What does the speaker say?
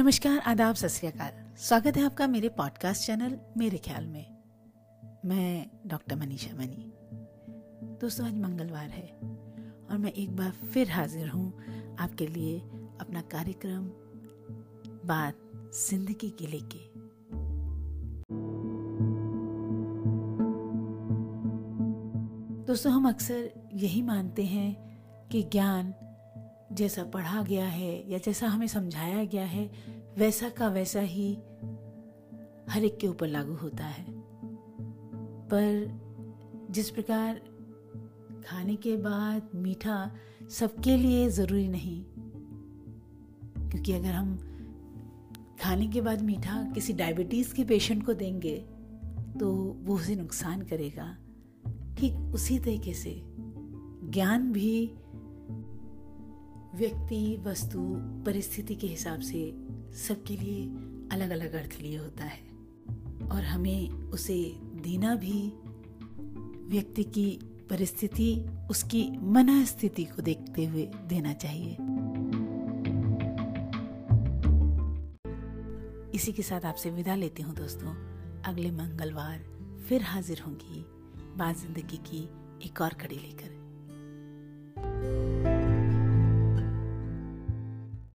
नमस्कार, आदाब, सत स्वागत है आपका मेरे पॉडकास्ट चैनल मेरे ख्याल में। मैं डॉक्टर मनीषा मनी। दोस्तों, आज मंगलवार है और मैं एक बार फिर हाजिर हूँ आपके लिए अपना कार्यक्रम, बात ज़िंदगी के लेके। दोस्तों, हम अक्सर यही मानते हैं कि ज्ञान जैसा पढ़ा गया है या जैसा हमें समझाया गया है, वैसा का वैसा ही हर एक के ऊपर लागू होता है। पर जिस प्रकार खाने के बाद मीठा सबके लिए ज़रूरी नहीं, क्योंकि अगर हम खाने के बाद मीठा किसी डायबिटीज़ के पेशेंट को देंगे तो वो उसे नुकसान करेगा। ठीक उसी तरीके से ज्ञान भी व्यक्ति, वस्तु, परिस्थिति के हिसाब से सबके लिए अलग अलग अर्थ लिए होता है। और हमें उसे देना भी, व्यक्ति की परिस्थिति, उसकी मना स्थिति को देखते हुए देना चाहिए। इसी के साथ आपसे विदा लेती हूँ दोस्तों। अगले मंगलवार फिर हाजिर होंगी बात ज़िंदगी की एक और कड़ी लेकर।